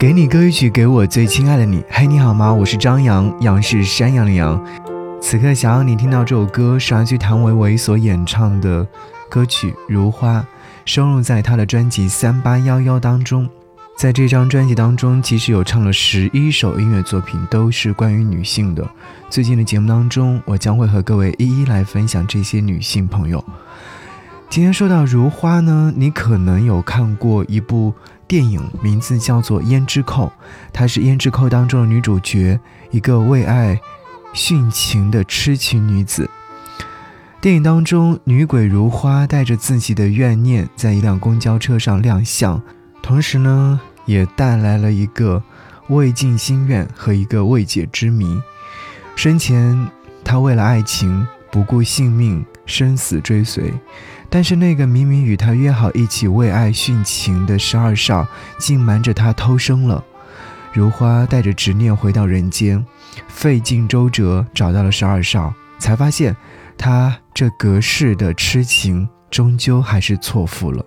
给你歌一曲，给我最亲爱的你。嘿，你好吗？我是张扬，杨是山羊的羊。此刻想要你听到这首歌，是来自谭维维所演唱的歌曲《如花》，收录在他的专辑《三八幺幺》当中。在这张专辑当中，其实有唱了十一首音乐作品，都是关于女性的。最近的节目当中，我将会和各位一一来分享这些女性朋友。今天说到《如花》呢，你可能有看过一部。电影名字叫做《胭脂扣》，她是《胭脂扣》当中的女主角，一个为爱殉情的痴情女子。电影当中，女鬼如花带着自己的怨念，在一辆公交车上亮相，同时呢，也带来了一个未尽心愿和一个未解之谜。生前，她为了爱情不顾性命，生死追随。但是那个明明与他约好一起为爱殉情的十二少，竟瞒着他偷生了。如花带着执念回到人间，费尽周折找到了十二少，才发现他这隔世的痴情终究还是错付了。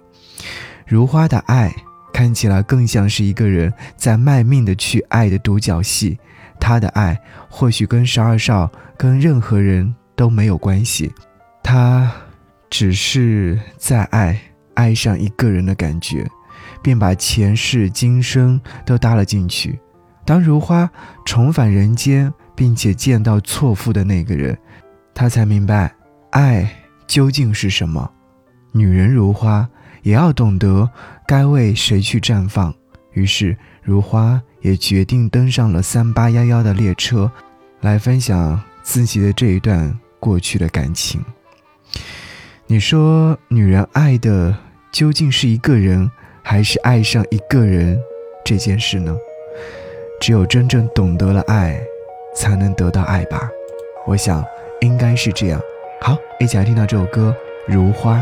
如花的爱看起来更像是一个人在卖命的去爱的独角戏，他的爱或许跟十二少跟任何人都没有关系，他。只是在爱爱上一个人的感觉，便把前世今生都搭了进去。当如花重返人间，并且见到错付的那个人，他才明白爱究竟是什么。女人如花，也要懂得该为谁去绽放。于是，如花也决定登上了三八幺幺的列车，来分享自己的这一段过去的感情。你说，女人爱的究竟是一个人，还是爱上一个人这件事呢？只有真正懂得了爱，才能得到爱吧。我想，应该是这样。好，一起来听到这首歌《如花》。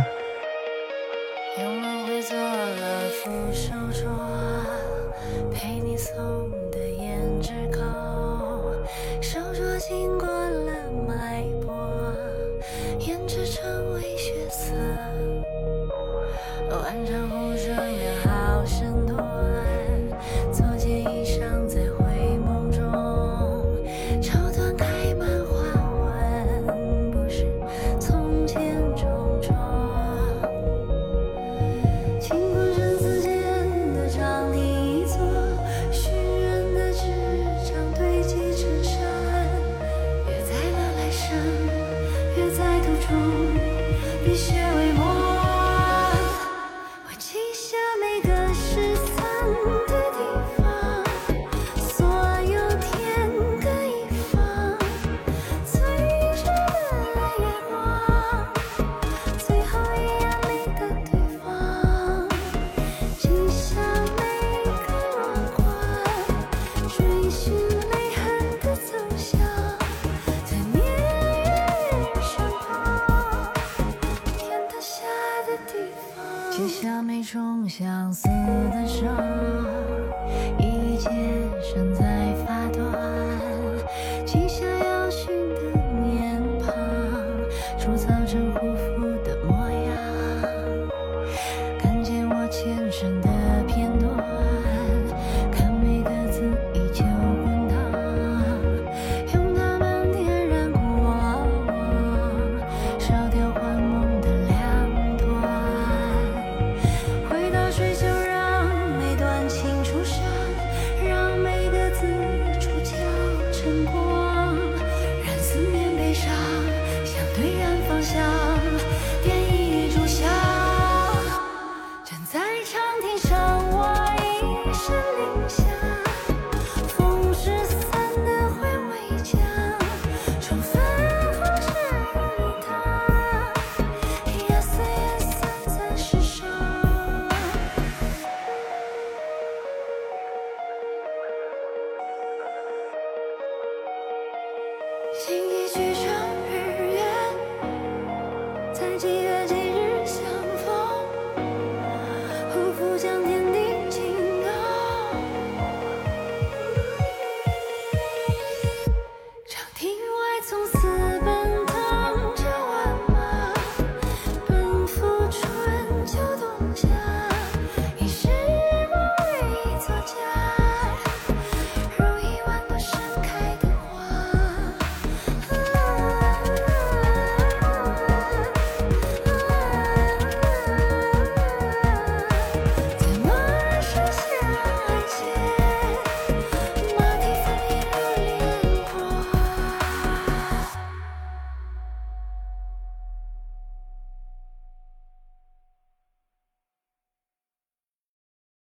结下每种相思的伤，一切正在